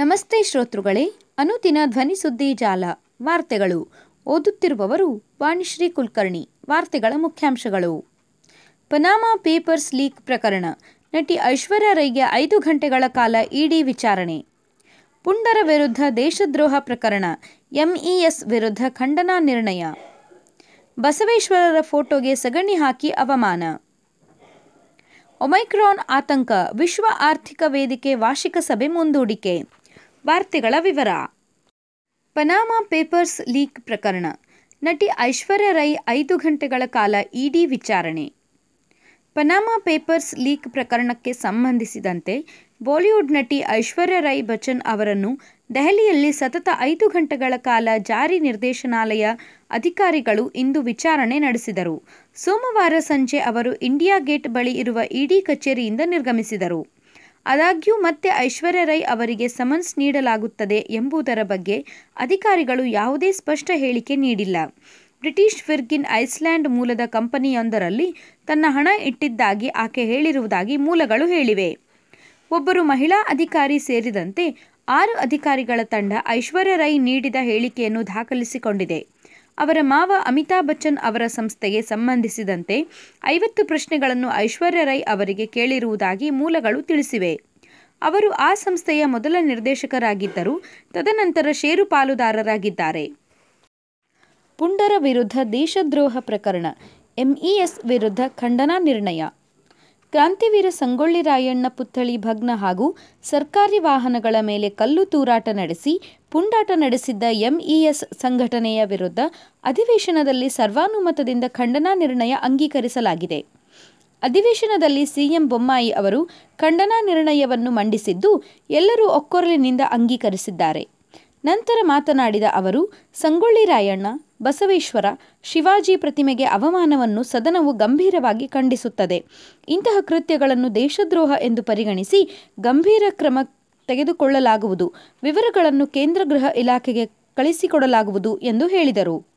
ನಮಸ್ತೆ ಶ್ರೋತೃಗಳೇ, ಅನುದಿನ ಧ್ವನಿ ಸುದ್ದಿ ಜಾಲ, ವಾರ್ತೆಗಳು. ಓದುತ್ತಿರುವವರು ವಾಣಿಶ್ರೀ ಕುಲಕರ್ಣಿ, ವಾರ್ತೆಗಳ ಮುಖ್ಯಾಂಶಗಳು. ಪನಾಮಾ ಪೇಪರ್ಸ್ ಲೀಕ್ ಪ್ರಕರಣ, ನಟಿ ಐಶ್ವರ್ಯ ರೈಗೆ ಐದು ಗಂಟೆಗಳ ಕಾಲ ಇಡಿ ವಿಚಾರಣೆ. ಪುಂಡರ ವಿರುದ್ಧ ದೇಶದ್ರೋಹ ಪ್ರಕರಣ, ಎಂಇಎಸ್ ವಿರುದ್ಧ ಖಂಡನಾ ನಿರ್ಣಯ. ಬಸವೇಶ್ವರರ ಫೋಟೋಗೆ ಸಗಣಿ ಹಾಕಿ ಅವಮಾನ. ಒಮೈಕ್ರಾನ್ ಆತಂಕ, ವಿಶ್ವ ಆರ್ಥಿಕ ವೇದಿಕೆ ವಾರ್ಷಿಕ ಸಭೆ ಮುಂದೂಡಿಕೆ. ವಾರ್ತೆಗಳ ವಿವರ. ಪನಾಮಾ ಪೇಪರ್ಸ್ ಲೀಕ್ ಪ್ರಕರಣ. ನಟಿ ಐಶ್ವರ್ಯ ರೈ ಐದು ಗಂಟೆಗಳ ಕಾಲ ಇಡಿ ವಿಚಾರಣೆ. ಪನಾಮಾ ಪೇಪರ್ಸ್ ಲೀಕ್ ಪ್ರಕರಣಕ್ಕೆ ಸಂಬಂಧಿಸಿದಂತೆ ಬಾಲಿವುಡ್ ನಟಿ ಐಶ್ವರ್ಯ ರೈ ಬಚ್ಚನ್ ಅವರನ್ನು ದೆಹಲಿಯಲ್ಲಿ ಸತತ ಐದು ಗಂಟೆಗಳ ಕಾಲ ಜಾರಿ ನಿರ್ದೇಶನಾಲಯ ಅಧಿಕಾರಿಗಳು ಇಂದು ವಿಚಾರಣೆ ನಡೆಸಿದರು. ಸೋಮವಾರ ಸಂಜೆ ಅವರು ಇಂಡಿಯಾ ಗೇಟ್ ಬಳಿ ಇರುವ ಇಡಿ ಕಚೇರಿಯಿಂದ ನಿರ್ಗಮಿಸಿದರು. ಆದಾಗ್ಯೂ ಮತ್ತೆ ಐಶ್ವರ್ಯ ರೈ ಅವರಿಗೆ ಸಮನ್ಸ್ ನೀಡಲಾಗುತ್ತದೆ ಎಂಬುದರ ಬಗ್ಗೆ ಅಧಿಕಾರಿಗಳು ಯಾವುದೇ ಸ್ಪಷ್ಟ ಹೇಳಿಕೆ ನೀಡಿಲ್ಲ. ಬ್ರಿಟಿಷ್ ಫಿರ್ಗಿನ್ ಐಸ್ಲ್ಯಾಂಡ್ ಮೂಲದ ಕಂಪನಿಯೊಂದರಲ್ಲಿ ತನ್ನ ಹಣ ಇಟ್ಟಿದ್ದಾಗಿ ಆಕೆ ಹೇಳಿರುವುದಾಗಿ ಮೂಲಗಳು ಹೇಳಿವೆ. ಒಬ್ಬರು ಮಹಿಳಾ ಅಧಿಕಾರಿ ಸೇರಿದಂತೆ ಆರು ಅಧಿಕಾರಿಗಳ ತಂಡ ಐಶ್ವರ್ಯ ರೈ ನೀಡಿದ ಹೇಳಿಕೆಯನ್ನು ದಾಖಲಿಸಿಕೊಂಡಿದೆ. ಅವರ ಮಾವ ಅಮಿತಾಬ್ ಬಚ್ಚನ್ ಅವರ ಸಂಸ್ಥೆಗೆ ಸಂಬಂಧಿಸಿದಂತೆ ಐವತ್ತು ಪ್ರಶ್ನೆಗಳನ್ನು ಐಶ್ವರ್ಯ ರೈ ಅವರಿಗೆ ಕೇಳಿರುವುದಾಗಿ ಮೂಲಗಳು ತಿಳಿಸಿವೆ. ಅವರು ಆ ಸಂಸ್ಥೆಯ ಮೊದಲ ನಿರ್ದೇಶಕರಾಗಿದ್ದರು ತದನಂತರ ಷೇರು ಪಾಲುದಾರರಾಗಿದ್ದಾರೆ. ಪುಂಡರ ವಿರುದ್ಧ ದೇಶದ್ರೋಹ ಪ್ರಕರಣ, ಎಂಇಎಸ್ ವಿರುದ್ಧ ಖಂಡನಾ ನಿರ್ಣಯ. ಕ್ರಾಂತಿವೀರ ಸಂಗೊಳ್ಳಿ ರಾಯಣ್ಣ ಪುತ್ಥಳಿ ಭಗ್ನ ಹಾಗೂ ಸರ್ಕಾರಿ ವಾಹನಗಳ ಮೇಲೆ ಕಲ್ಲು ತೂರಾಟ ನಡೆಸಿ, ಪುಂಡಾಟ ನಡೆಸಿದ್ದ ಎಂಇಎಸ್ ಸಂಘಟನೆಯ ವಿರುದ್ಧ ಅಧಿವೇಶನದಲ್ಲಿ ಸರ್ವಾನುಮತದಿಂದ ಖಂಡನಾ ನಿರ್ಣಯ ಅಂಗೀಕರಿಸಲಾಗಿದೆ. ಅಧಿವೇಶನದಲ್ಲಿ ಸಿಎಂ ಬೊಮ್ಮಾಯಿ ಅವರು ಖಂಡನಾ ನಿರ್ಣಯವನ್ನು ಮಂಡಿಸಿದ್ದು, ಎಲ್ಲರೂ ಒಕ್ಕೊರಲಿನಿಂದ ಅಂಗೀಕರಿಸಿದ್ದಾರೆ. ನಂತರ ಮಾತನಾಡಿದ ಅವರು, ಸಂಗೊಳ್ಳಿ ರಾಯಣ್ಣ ಬಸವೇಶ್ವರ ಶಿವಾಜಿ ಪ್ರತಿಮೆಗೆ ಅವಮಾನವನ್ನು ಸದನವು ಗಂಭೀರವಾಗಿ ಖಂಡಿಸುತ್ತದೆ. ಇಂತಹ ಕೃತ್ಯಗಳನ್ನು ದೇಶದ್ರೋಹ ಎಂದು ಪರಿಗಣಿಸಿ ಗಂಭೀರ ಕ್ರಮ ತೆಗೆದುಕೊಳ್ಳಲಾಗುವುದು. ವಿವರಗಳನ್ನು ಕೇಂದ್ರ ಗೃಹ ಇಲಾಖೆಗೆ ಕಳಿಸಿಕೊಡಲಾಗುವುದು ಎಂದು ಹೇಳಿದರು.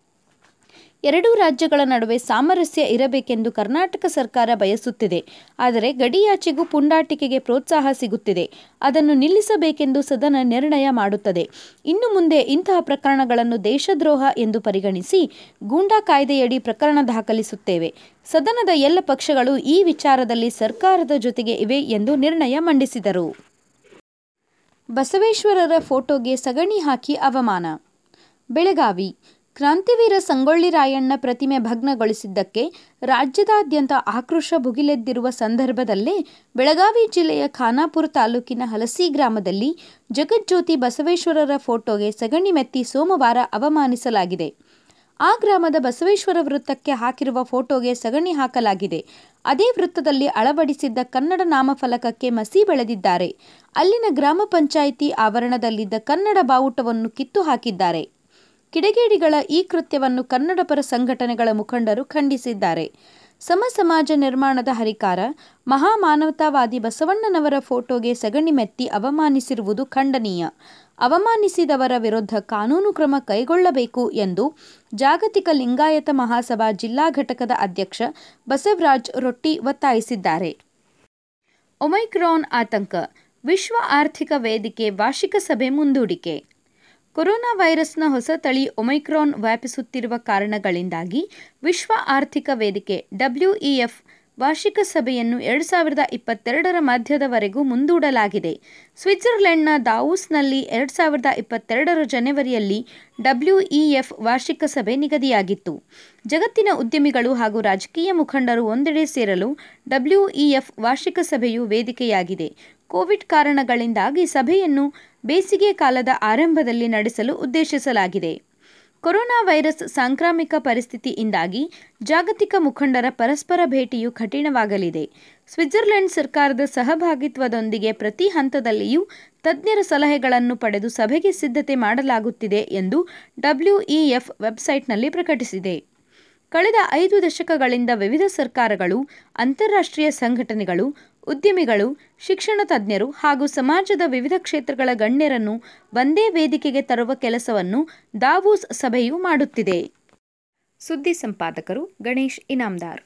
ಎರಡೂ ರಾಜ್ಯಗಳ ನಡುವೆ ಸಾಮರಸ್ಯ ಇರಬೇಕೆಂದು ಕರ್ನಾಟಕ ಸರ್ಕಾರ ಬಯಸುತ್ತಿದೆ. ಆದರೆ ಗಡಿಯಾಚೆಗೂ ಪುಂಡಾಟಿಕೆಗೆ ಪ್ರೋತ್ಸಾಹ ಸಿಗುತ್ತಿದೆ. ಅದನ್ನು ನಿಲ್ಲಿಸಬೇಕೆಂದು ಸದನ ನಿರ್ಣಯ ಮಾಡುತ್ತದೆ. ಇನ್ನು ಮುಂದೆ ಇಂತಹ ಪ್ರಕರಣಗಳನ್ನು ದೇಶದ್ರೋಹ ಎಂದು ಪರಿಗಣಿಸಿ ಗೂಂಡಾ ಕಾಯ್ದೆಯಡಿ ಪ್ರಕರಣ ದಾಖಲಿಸುತ್ತೇವೆ. ಸದನದ ಎಲ್ಲ ಪಕ್ಷಗಳು ಈ ವಿಚಾರದಲ್ಲಿ ಸರ್ಕಾರದ ಜೊತೆಗೆ ಇವೆ ಎಂದು ನಿರ್ಣಯ ಮಂಡಿಸಿದರು. ಬಸವೇಶ್ವರರ ಫೋಟೋಗೆ ಸಗಣಿ ಹಾಕಿ ಅವಮಾನ. ಬೆಳಗಾವಿ ಕ್ರಾಂತಿವೀರ ಸಂಗೊಳ್ಳಿ ರಾಯಣ್ಣ ಪ್ರತಿಮೆ ಭಗ್ನಗೊಳಿಸಿದ್ದಕ್ಕೆ ರಾಜ್ಯದಾದ್ಯಂತ ಆಕ್ರೋಶ ಭುಗಿಲೆದ್ದಿರುವ ಸಂದರ್ಭದಲ್ಲೇ ಬೆಳಗಾವಿ ಜಿಲ್ಲೆಯ ಖಾನಾಪುರ ತಾಲೂಕಿನ ಹಲಸಿ ಗ್ರಾಮದಲ್ಲಿ ಜಗಜ್ಯೋತಿ ಬಸವೇಶ್ವರರ ಫೋಟೋಗೆ ಸಗಣಿ ಮೆತ್ತಿ ಸೋಮವಾರ ಅವಮಾನಿಸಲಾಗಿದೆ. ಆ ಗ್ರಾಮದ ಬಸವೇಶ್ವರ ವೃತ್ತಕ್ಕೆ ಹಾಕಿರುವ ಫೋಟೋಗೆ ಸಗಣಿ ಹಾಕಲಾಗಿದೆ. ಅದೇ ವೃತ್ತದಲ್ಲಿ ಅಳವಡಿಸಿದ್ದ ಕನ್ನಡ ನಾಮಫಲಕಕ್ಕೆ ಮಸಿ ಬೆಳೆದಿದ್ದಾರೆ. ಅಲ್ಲಿನ ಗ್ರಾಮ ಪಂಚಾಯಿತಿ ಆವರಣದಲ್ಲಿದ್ದ ಕನ್ನಡ ಬಾವುಟವನ್ನು ಕಿತ್ತು ಹಾಕಿದ್ದಾರೆ. ಕಿಡಿಗೇಡಿಗಳ ಈ ಕೃತ್ಯವನ್ನು ಕನ್ನಡಪರ ಸಂಘಟನೆಗಳ ಮುಖಂಡರು ಖಂಡಿಸಿದ್ದಾರೆ. ಸಮ ಸಮಾಜ ನಿರ್ಮಾಣದ ಹರಿಕಾರ, ಮಹಾಮಾನವತಾವಾದಿ ಬಸವಣ್ಣನವರ ಫೋಟೋಗೆ ಸಗಣಿ ಮೆತ್ತಿ ಅವಮಾನಿಸಿರುವುದು ಖಂಡನೀಯ. ಅವಮಾನಿಸಿದವರ ವಿರುದ್ಧ ಕಾನೂನು ಕ್ರಮ ಕೈಗೊಳ್ಳಬೇಕು ಎಂದು ಜಾಗತಿಕ ಲಿಂಗಾಯತ ಮಹಾಸಭಾ ಜಿಲ್ಲಾ ಘಟಕದ ಅಧ್ಯಕ್ಷ ಬಸವರಾಜ್ ರೊಟ್ಟಿ ಒತ್ತಾಯಿಸಿದ್ದಾರೆ. ಒಮೈಕ್ರಾನ್ ಆತಂಕ, ವಿಶ್ವ ಆರ್ಥಿಕ ವೇದಿಕೆ ವಾರ್ಷಿಕ ಸಭೆ ಮುಂದೂಡಿಕೆ. ಕೊರೋನಾ ವೈರಸ್ನ ಹೊಸ ತಳಿ ಒಮೈಕ್ರಾನ್ ವ್ಯಾಪಿಸುತ್ತಿರುವ ಕಾರಣಗಳಿಂದಾಗಿ ವಿಶ್ವ ಆರ್ಥಿಕ ವೇದಿಕೆ ಡಬ್ಲ್ಯೂಇಎಫ್ ವಾರ್ಷಿಕ ಸಭೆಯನ್ನು ಎರಡು ಸಾವಿರದ ಇಪ್ಪತ್ತೆರಡರ ಮಧ್ಯದವರೆಗೂ ಮುಂದೂಡಲಾಗಿದೆ. ಸ್ವಿಟ್ಜರ್ಲೆಂಡ್ನ ದಾವೂಸ್ನಲ್ಲಿ ಎರಡು ಸಾವಿರದ ಇಪ್ಪತ್ತೆರಡರ ಜನವರಿಯಲ್ಲಿ ಡಬ್ಲ್ಯೂಇಎಫ್ ವಾರ್ಷಿಕ ಸಭೆ ನಿಗದಿಯಾಗಿತ್ತು. ಜಗತ್ತಿನ ಉದ್ಯಮಿಗಳು ಹಾಗೂ ರಾಜಕೀಯ ಮುಖಂಡರು ಒಂದೆಡೆ ಸೇರಲು ಡಬ್ಲ್ಯೂಇಎಫ್ ವಾರ್ಷಿಕ ಸಭೆಯು ವೇದಿಕೆಯಾಗಿದೆ. ಕೋವಿಡ್ ಕಾರಣಗಳಿಂದಾಗಿ ಸಭೆಯನ್ನು ಬೇಸಿಗೆ ಕಾಲದ ಆರಂಭದಲ್ಲಿ ನಡೆಸಲು ಉದ್ದೇಶಿಸಲಾಗಿದೆ. ಕೊರೋನಾ ವೈರಸ್ ಸಾಂಕ್ರಾಮಿಕ ಪರಿಸ್ಥಿತಿಯಿಂದಾಗಿ ಜಾಗತಿಕ ಮುಖಂಡರ ಪರಸ್ಪರ ಭೇಟಿಯು ಕಠಿಣವಾಗಲಿದೆ. ಸ್ವಿಟ್ಜರ್ಲೆಂಡ್ ಸರ್ಕಾರದ ಸಹಭಾಗಿತ್ವದೊಂದಿಗೆ ಪ್ರತಿ ಹಂತದಲ್ಲಿಯೂ ತಜ್ಞರ ಸಲಹೆಗಳನ್ನು ಪಡೆದು ಸಭೆಗೆ ಸಿದ್ಧತೆ ಮಾಡಲಾಗುತ್ತಿದೆ ಎಂದು ಡಬ್ಲ್ಯೂಇಎಫ್ ವೆಬ್ಸೈಟ್ನಲ್ಲಿ ಪ್ರಕಟಿಸಿದೆ. ಕಳೆದ ಐದು ದಶಕಗಳಿಂದ ವಿವಿಧ ಸರ್ಕಾರಗಳು, ಅಂತಾರಾಷ್ಟ್ರೀಯ ಸಂಘಟನೆಗಳು ಉದ್ಯಮಿಗಳು, ಶಿಕ್ಷಣ ತಜ್ಞರು ಹಾಗೂ ಸಮಾಜದ ವಿವಿಧ ಕ್ಷೇತ್ರಗಳ ಗಣ್ಯರನ್ನು ಒಂದೇ ವೇದಿಕೆಗೆ ತರುವ ಕೆಲಸವನ್ನು ದಾವೂಸ್ ಸಭೆಯು ಮಾಡುತ್ತಿದೆ. ಸುದ್ದಿ ಸಂಪಾದಕರು ಗಣೇಶ್ ಇನಾಮ್ದಾರ್.